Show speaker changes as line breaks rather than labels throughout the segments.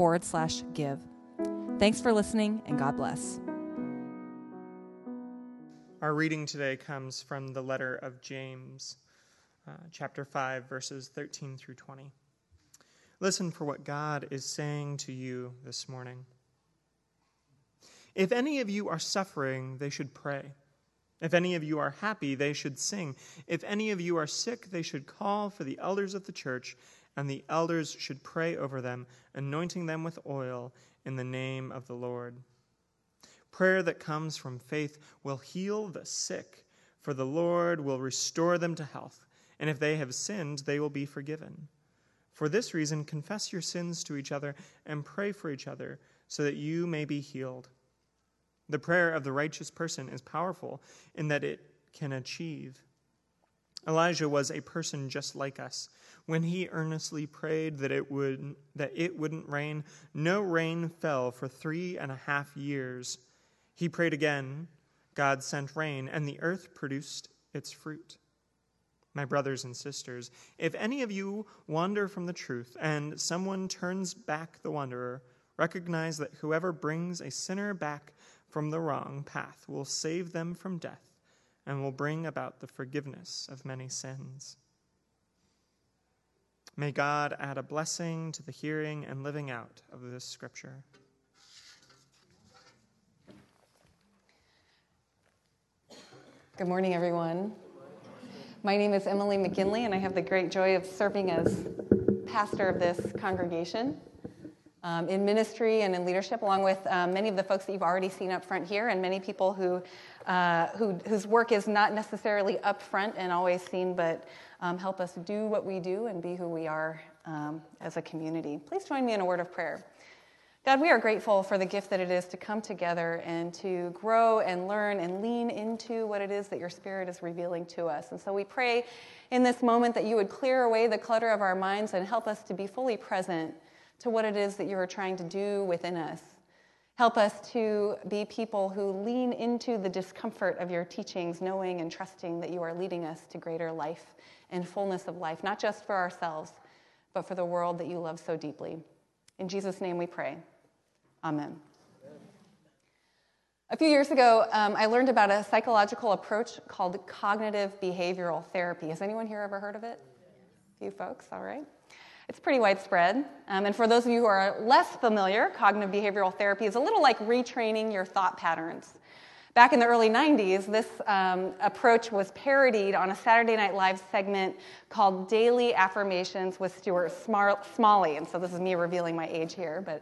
forward slash give. Thanks for listening, and God bless.
Our reading today comes from the letter of James, uh, chapter 5, verses 13 through 20. Listen for what God is saying to you this morning. If any of you are suffering, they should pray. If any of you are happy, they should sing. If any of you are sick, they should call for the elders of the church, and the elders should pray over them, anointing them with oil in the name of the Lord. Prayer that comes from faith will heal the sick, for the Lord will restore them to health, and if they have sinned, they will be forgiven. For this reason, confess your sins to each other and pray for each other, so that you may be healed. The prayer of the righteous person is powerful in that it can achieve. Elijah was a person just like us. When he earnestly prayed that it would that it wouldn't rain, no rain fell for three and a half years. He prayed again, God sent rain, and the earth produced its fruit. My brothers and sisters, if any of you wander from the truth, and someone turns back the wanderer, recognize that whoever brings a sinner back from the wrong path will save them from death and will bring about the forgiveness of many sins. May God add a blessing to the hearing and living out of this scripture.
Good morning, everyone. My name is Emily McGinley, and I have the great joy of serving as pastor of this congregation um, in ministry and in leadership, along with um, many of the folks that you've already seen up front here, and many people who, uh, who whose work is not necessarily up front and always seen, but um, help us do what we do and be who we are um, as a community. Please join me in a word of prayer. God, we are grateful for the gift that it is to come together and to grow and learn and lean into what it is that your Spirit is revealing to us. And so we pray in this moment that you would clear away the clutter of our minds and help us to be fully present to what it is that you are trying to do within us. Help us to be people who lean into the discomfort of your teachings, knowing and trusting that you are leading us to greater life and fullness of life, not just for ourselves, but for the world that you love so deeply. In Jesus' name we pray. Amen. A few years ago, um, I learned about a psychological approach called cognitive behavioral therapy. Has anyone here ever heard of it? A few folks, all right. It's pretty widespread. Um, and for those of you who are less familiar, cognitive behavioral therapy is a little like retraining your thought patterns. Back in the early 90s, this um, approach was parodied on a Saturday Night Live segment called Daily Affirmations with Stuart Smalley. And so this is me revealing my age here, but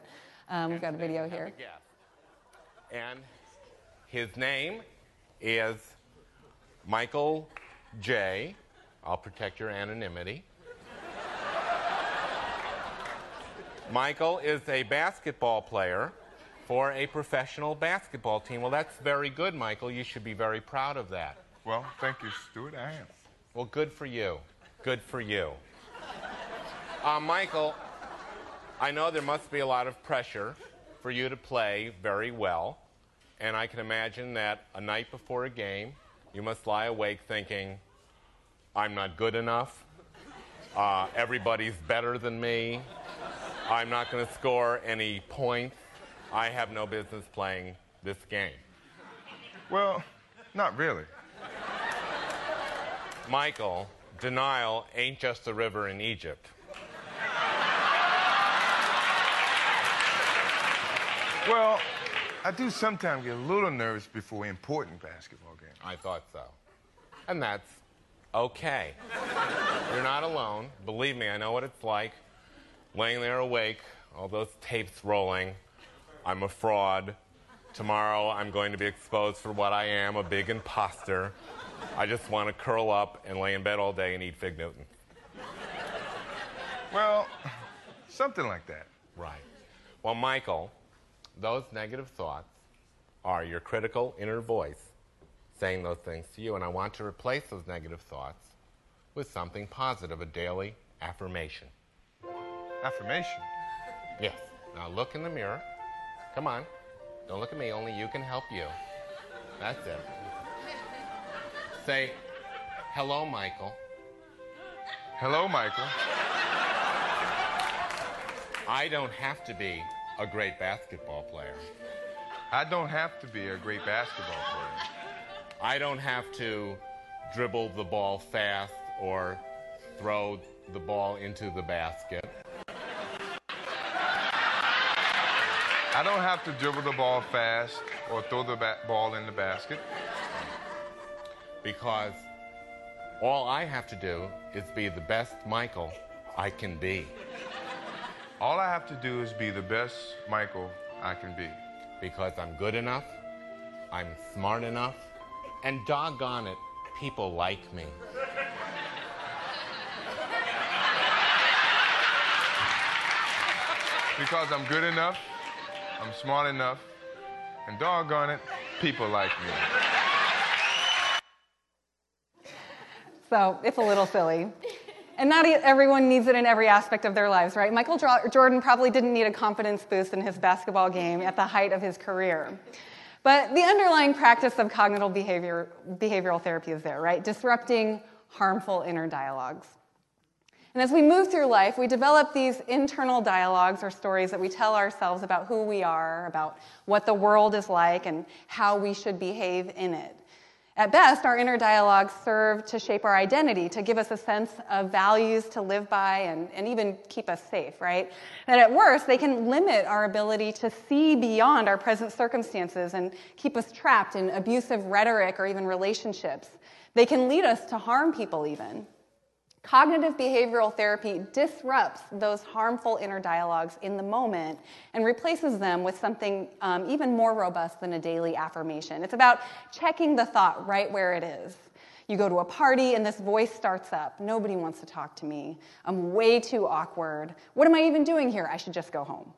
um, we've got a video here.
And his name is Michael J. I'll protect your anonymity. Michael is a basketball player for a professional basketball team. Well, that's very good, Michael. You should be very proud of that.
Well, thank you, Stuart. I am.
Well, good for you. Good for you. Uh, Michael, I know there must be a lot of pressure for you to play very well. And I can imagine that a night before a game, you must lie awake thinking, I'm not good enough. Uh, everybody's better than me. I'm not going to score any points. I have no business playing this game.
Well, not really.
Michael, denial ain't just a river in Egypt.
Well, I do sometimes get a little nervous before important basketball games.
I thought so. And that's okay. You're not alone. Believe me, I know what it's like laying there awake, all those tapes rolling. I'm a fraud. Tomorrow I'm going to be exposed for what I am a big imposter. I just want to curl up and lay in bed all day and eat Fig Newton.
Well, something like that.
Right. Well, Michael, those negative thoughts are your critical inner voice saying those things to you, and I want to replace those negative thoughts with something positive, a daily affirmation.
Affirmation.
Yes. Now look in the mirror. Come on. Don't look at me, only you can help you. That's it. Say, hello, Michael.
Hello, Michael.
I don't have to be a great basketball player.
I don't have to be a great basketball player.
I don't have to dribble the ball fast or throw the ball into the basket.
I don't have to dribble the ball fast or throw the ba- ball in the basket
because all I have to do is be the best Michael I can be.
All I have to do is be the best Michael I can be.
Because I'm good enough, I'm smart enough, and doggone it, people like me.
Because I'm good enough, I'm smart enough, and doggone it, people like me.
So it's a little silly. And not everyone needs it in every aspect of their lives, right? Michael Jordan probably didn't need a confidence boost in his basketball game at the height of his career. But the underlying practice of cognitive behavior, behavioral therapy is there, right? Disrupting harmful inner dialogues. And as we move through life, we develop these internal dialogues or stories that we tell ourselves about who we are, about what the world is like, and how we should behave in it. At best, our inner dialogues serve to shape our identity, to give us a sense of values to live by and, and even keep us safe, right? And at worst, they can limit our ability to see beyond our present circumstances and keep us trapped in abusive rhetoric or even relationships. They can lead us to harm people, even. Cognitive behavioral therapy disrupts those harmful inner dialogues in the moment and replaces them with something um, even more robust than a daily affirmation. It's about checking the thought right where it is. You go to a party and this voice starts up. Nobody wants to talk to me. I'm way too awkward. What am I even doing here? I should just go home.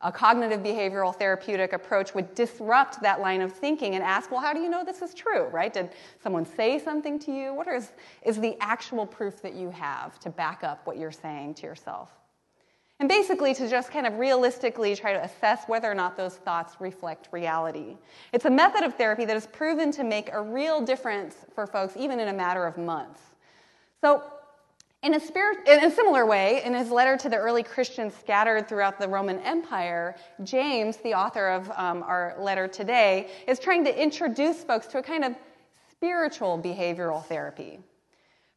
A cognitive behavioral therapeutic approach would disrupt that line of thinking and ask, well, how do you know this is true, right? Did someone say something to you? What is, is the actual proof that you have to back up what you're saying to yourself? And basically, to just kind of realistically try to assess whether or not those thoughts reflect reality. It's a method of therapy that is proven to make a real difference for folks, even in a matter of months. So, in a, spirit, in a, similar way, in his letter to the early Christians scattered throughout the Roman Empire, James, the author of um, our letter today, is trying to introduce folks to a kind of spiritual behavioral therapy.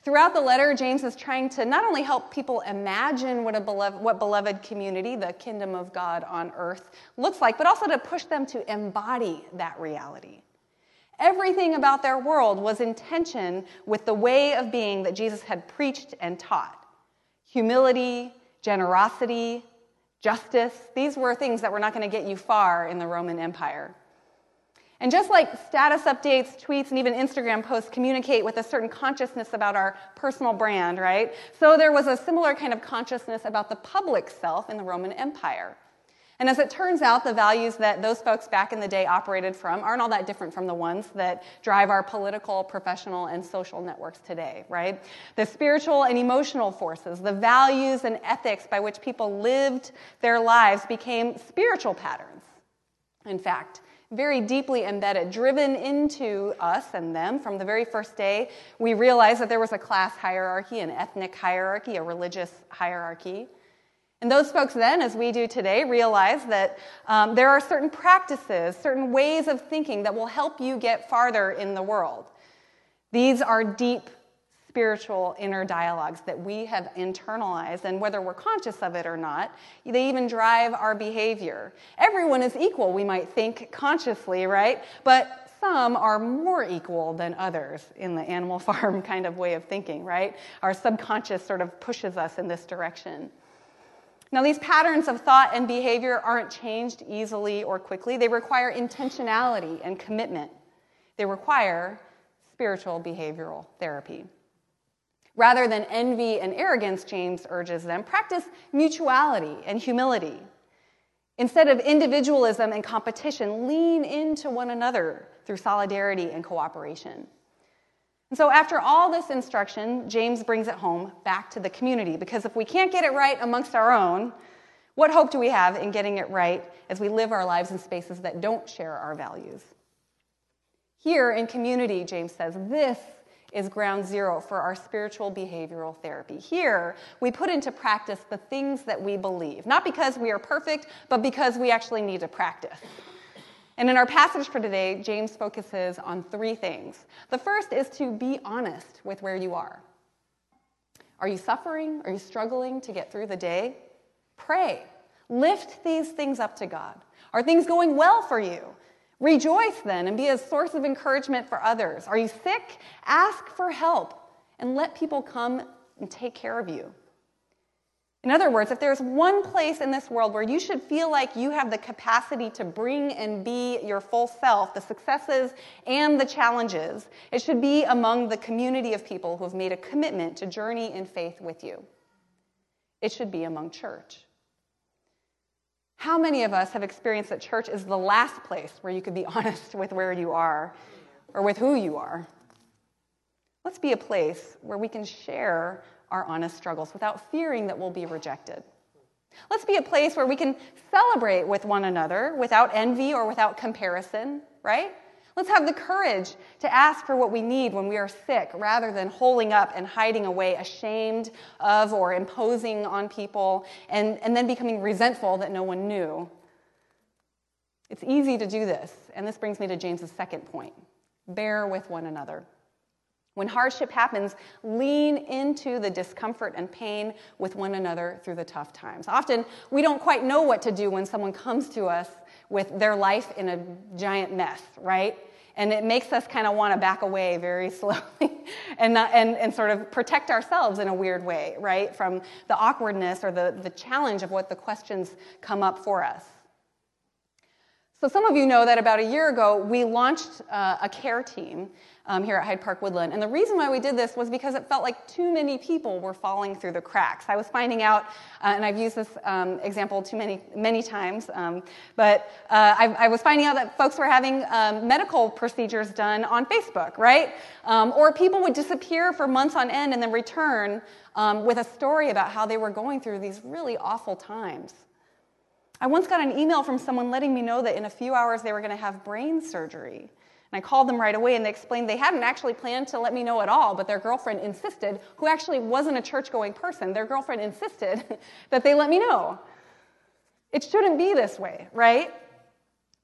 Throughout the letter, James is trying to not only help people imagine what, a beloved, what beloved community, the kingdom of God on earth, looks like, but also to push them to embody that reality. Everything about their world was in tension with the way of being that Jesus had preached and taught. Humility, generosity, justice, these were things that were not going to get you far in the Roman Empire. And just like status updates, tweets, and even Instagram posts communicate with a certain consciousness about our personal brand, right? So there was a similar kind of consciousness about the public self in the Roman Empire. And as it turns out, the values that those folks back in the day operated from aren't all that different from the ones that drive our political, professional, and social networks today, right? The spiritual and emotional forces, the values and ethics by which people lived their lives became spiritual patterns. In fact, very deeply embedded, driven into us and them from the very first day. We realized that there was a class hierarchy, an ethnic hierarchy, a religious hierarchy. And those folks then, as we do today, realize that um, there are certain practices, certain ways of thinking that will help you get farther in the world. These are deep spiritual inner dialogues that we have internalized, and whether we're conscious of it or not, they even drive our behavior. Everyone is equal, we might think consciously, right? But some are more equal than others in the animal farm kind of way of thinking, right? Our subconscious sort of pushes us in this direction. Now, these patterns of thought and behavior aren't changed easily or quickly. They require intentionality and commitment. They require spiritual behavioral therapy. Rather than envy and arrogance, James urges them, practice mutuality and humility. Instead of individualism and competition, lean into one another through solidarity and cooperation. And so, after all this instruction, James brings it home back to the community because if we can't get it right amongst our own, what hope do we have in getting it right as we live our lives in spaces that don't share our values? Here in community, James says, this is ground zero for our spiritual behavioral therapy. Here, we put into practice the things that we believe, not because we are perfect, but because we actually need to practice. And in our passage for today, James focuses on three things. The first is to be honest with where you are. Are you suffering? Are you struggling to get through the day? Pray. Lift these things up to God. Are things going well for you? Rejoice then and be a source of encouragement for others. Are you sick? Ask for help and let people come and take care of you. In other words, if there's one place in this world where you should feel like you have the capacity to bring and be your full self, the successes and the challenges, it should be among the community of people who have made a commitment to journey in faith with you. It should be among church. How many of us have experienced that church is the last place where you could be honest with where you are or with who you are? Let's be a place where we can share our honest struggles without fearing that we'll be rejected. Let's be a place where we can celebrate with one another without envy or without comparison, right? Let's have the courage to ask for what we need when we are sick rather than holding up and hiding away, ashamed of or imposing on people, and, and then becoming resentful that no one knew. It's easy to do this, and this brings me to James's second point bear with one another. When hardship happens, lean into the discomfort and pain with one another through the tough times. Often, we don't quite know what to do when someone comes to us with their life in a giant mess, right? And it makes us kind of want to back away very slowly and, not, and, and sort of protect ourselves in a weird way, right? From the awkwardness or the, the challenge of what the questions come up for us. So, some of you know that about a year ago, we launched uh, a care team um, here at Hyde Park Woodlawn. And the reason why we did this was because it felt like too many people were falling through the cracks. I was finding out, uh, and I've used this um, example too many, many times, um, but uh, I, I, was finding out that folks were having um, medical procedures done on Facebook, right? Um, or people would disappear for months on end and then return um, with a story about how they were going through these really awful times. I once got an email from someone letting me know that in a few hours they were going to have brain surgery. And I called them right away and they explained they hadn't actually planned to let me know at all, but their girlfriend insisted, who actually wasn't a church going person, their girlfriend insisted that they let me know. It shouldn't be this way, right?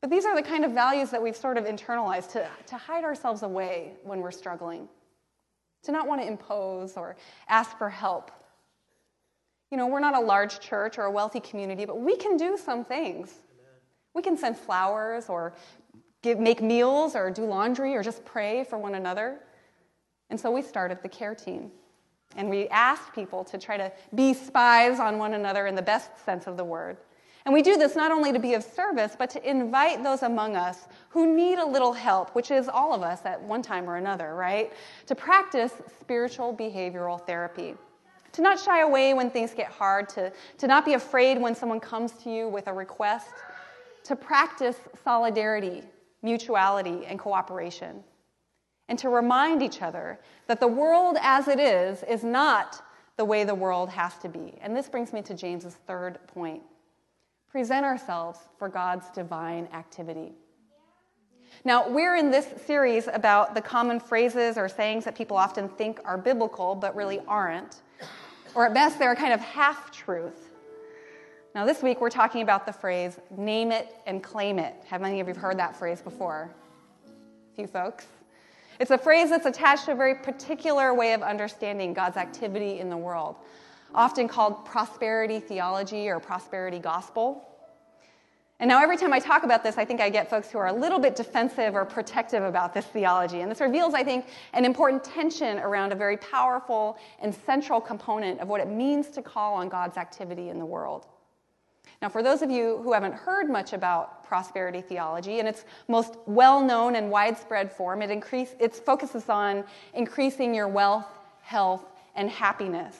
But these are the kind of values that we've sort of internalized to, to hide ourselves away when we're struggling, to not want to impose or ask for help. You know, we're not a large church or a wealthy community, but we can do some things. We can send flowers or give, make meals or do laundry or just pray for one another. And so we started the care team. And we asked people to try to be spies on one another in the best sense of the word. And we do this not only to be of service, but to invite those among us who need a little help, which is all of us at one time or another, right? To practice spiritual behavioral therapy. To not shy away when things get hard, to, to not be afraid when someone comes to you with a request, to practice solidarity mutuality, and cooperation. And to remind each other that the world as it is is not the way the world has to be. And this brings me to James's third point present ourselves for God's divine activity. Now, we're in this series about the common phrases or sayings that people often think are biblical but really aren't. Or at best, they're kind of half truth. Now, this week we're talking about the phrase name it and claim it. Have many of you heard that phrase before? A few folks. It's a phrase that's attached to a very particular way of understanding God's activity in the world, often called prosperity theology or prosperity gospel. And now, every time I talk about this, I think I get folks who are a little bit defensive or protective about this theology. And this reveals, I think, an important tension around a very powerful and central component of what it means to call on God's activity in the world. Now, for those of you who haven't heard much about prosperity theology, in its most well known and widespread form, it, increase, it focuses on increasing your wealth, health, and happiness.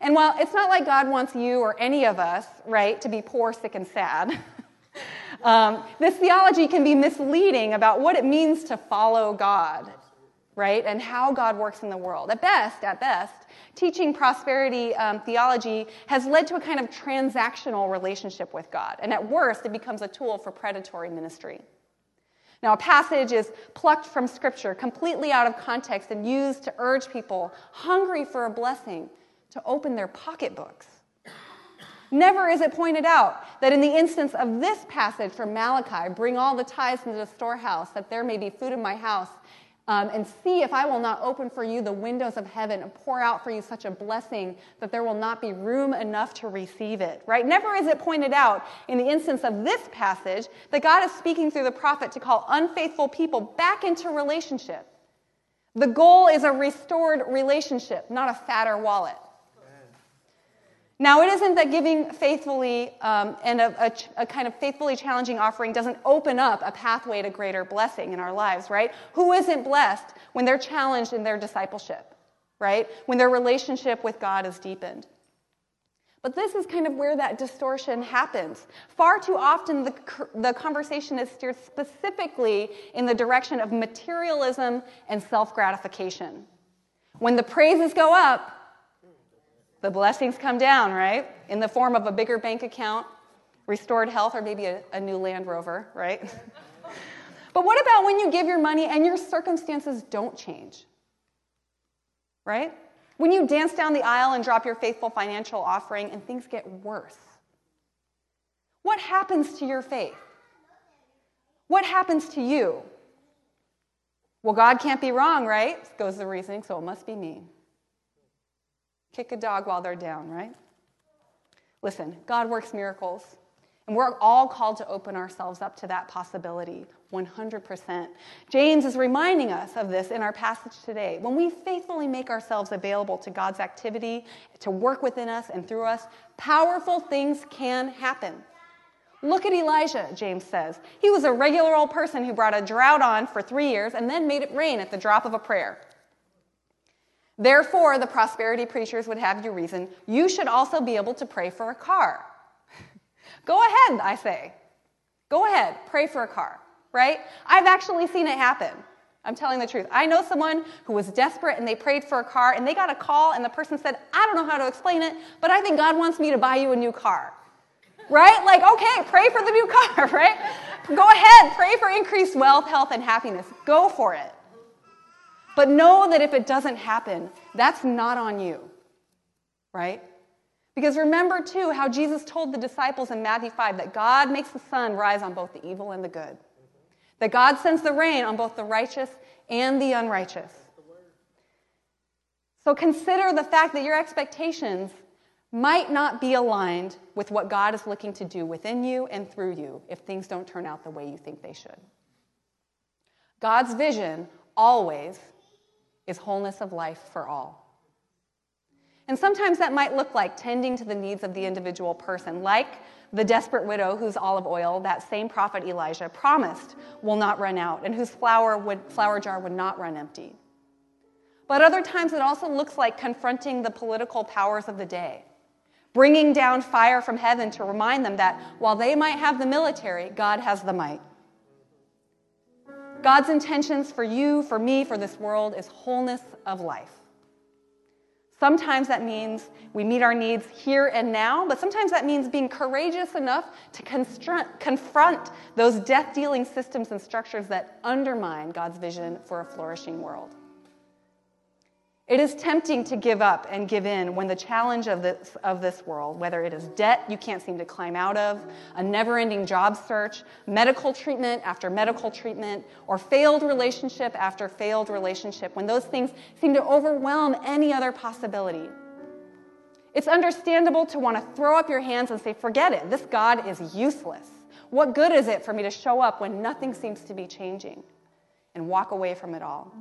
And while it's not like God wants you or any of us, right, to be poor, sick, and sad, Um, this theology can be misleading about what it means to follow God, right? And how God works in the world. At best, at best, teaching prosperity um, theology has led to a kind of transactional relationship with God. And at worst, it becomes a tool for predatory ministry. Now, a passage is plucked from Scripture completely out of context and used to urge people hungry for a blessing to open their pocketbooks. Never is it pointed out that in the instance of this passage from Malachi, bring all the tithes into the storehouse, that there may be food in my house, um, and see if I will not open for you the windows of heaven and pour out for you such a blessing that there will not be room enough to receive it. Right? Never is it pointed out in the instance of this passage that God is speaking through the prophet to call unfaithful people back into relationship. The goal is a restored relationship, not a fatter wallet. Now, it isn't that giving faithfully um, and a, a, a, kind of faithfully challenging offering doesn't open up a pathway to greater blessing in our lives, right? Who isn't blessed when they're challenged in their discipleship, right? When their relationship with God is deepened. But this is kind of where that distortion happens. Far too often, the, the conversation is steered specifically in the direction of materialism and self gratification. When the praises go up, the blessings come down, right? In the form of a bigger bank account, restored health, or maybe a, a new Land Rover, right? but what about when you give your money and your circumstances don't change? Right? When you dance down the aisle and drop your faithful financial offering and things get worse? What happens to your faith? What happens to you? Well, God can't be wrong, right? Goes the reasoning, so it must be me. Kick a dog while they're down, right? Listen, God works miracles. And we're all called to open ourselves up to that possibility 100%. James is reminding us of this in our passage today. When we faithfully make ourselves available to God's activity, to work within us and through us, powerful things can happen. Look at Elijah, James says. He was a regular old person who brought a drought on for three years and then made it rain at the drop of a prayer. Therefore, the prosperity preachers would have you reason you should also be able to pray for a car. Go ahead, I say. Go ahead, pray for a car, right? I've actually seen it happen. I'm telling the truth. I know someone who was desperate and they prayed for a car and they got a call and the person said, I don't know how to explain it, but I think God wants me to buy you a new car. Right? Like, okay, pray for the new car, right? Go ahead, pray for increased wealth, health, and happiness. Go for it. But know that if it doesn't happen, that's not on you, right? Because remember, too, how Jesus told the disciples in Matthew 5 that God makes the sun rise on both the evil and the good, that God sends the rain on both the righteous and the unrighteous. So consider the fact that your expectations might not be aligned with what God is looking to do within you and through you if things don't turn out the way you think they should. God's vision always is wholeness of life for all. And sometimes that might look like tending to the needs of the individual person, like the desperate widow whose olive oil that same prophet Elijah promised will not run out and whose flour, would, jar would not run empty. But other times it also looks like confronting the political powers of the day, bringing down fire from heaven to remind them that while they might have the military, God has the might. God's intentions for you, for me, for this world is wholeness of life. Sometimes that means we meet our needs here and now, but sometimes that means being courageous enough to confront those death dealing systems and structures that undermine God's vision for a flourishing world. It is tempting to give up and give in when the challenge of this, of this world, whether it is debt you can't seem to climb out of, a never ending job search, medical treatment after medical treatment, or failed relationship after failed relationship, when those things seem to overwhelm any other possibility. It's understandable to want to throw up your hands and say, forget it, this God is useless. What good is it for me to show up when nothing seems to be changing? And walk away from it all.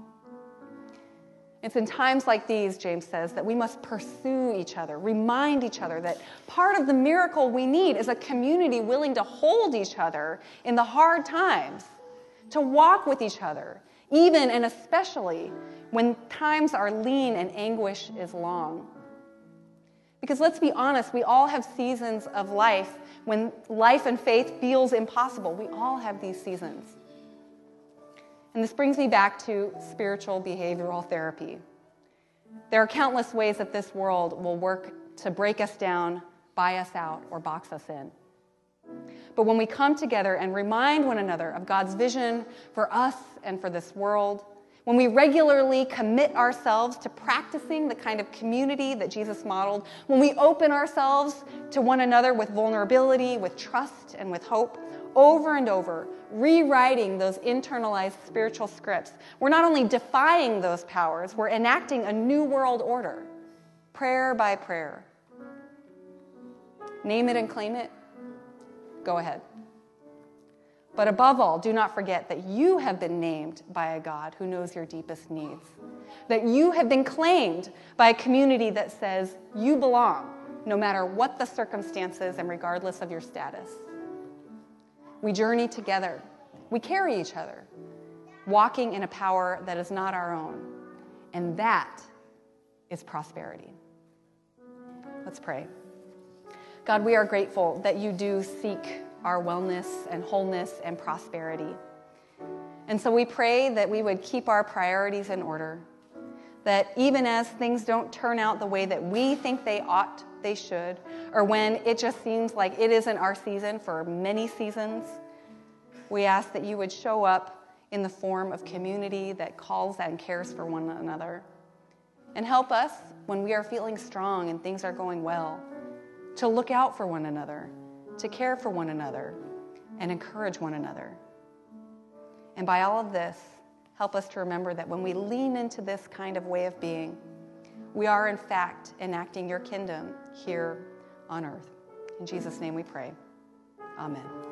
It's in times like these, James says, that we must pursue each other, remind each other that part of the miracle we need is a community willing to hold each other in the hard times, to walk with each other, even and especially when times are lean and anguish is long. Because let's be honest, we all have seasons of life when life and faith feels impossible. We all have these seasons. And this brings me back to spiritual behavioral therapy. There are countless ways that this world will work to break us down, buy us out, or box us in. But when we come together and remind one another of God's vision for us and for this world, when we regularly commit ourselves to practicing the kind of community that Jesus modeled, when we open ourselves to one another with vulnerability, with trust, and with hope, over and over, rewriting those internalized spiritual scripts, we're not only defying those powers, we're enacting a new world order, prayer by prayer. Name it and claim it. Go ahead. But above all, do not forget that you have been named by a God who knows your deepest needs. That you have been claimed by a community that says you belong, no matter what the circumstances and regardless of your status. We journey together, we carry each other, walking in a power that is not our own. And that is prosperity. Let's pray. God, we are grateful that you do seek our wellness and wholeness and prosperity. And so we pray that we would keep our priorities in order, that even as things don't turn out the way that we think they ought, they should, or when it just seems like it isn't our season for many seasons, we ask that you would show up in the form of community that calls and cares for one another. And help us when we are feeling strong and things are going well to look out for one another to care for one another and encourage one another. And by all of this, help us to remember that when we lean into this kind of way of being, we are in fact enacting your kingdom here on earth. In Jesus' name we pray. Amen.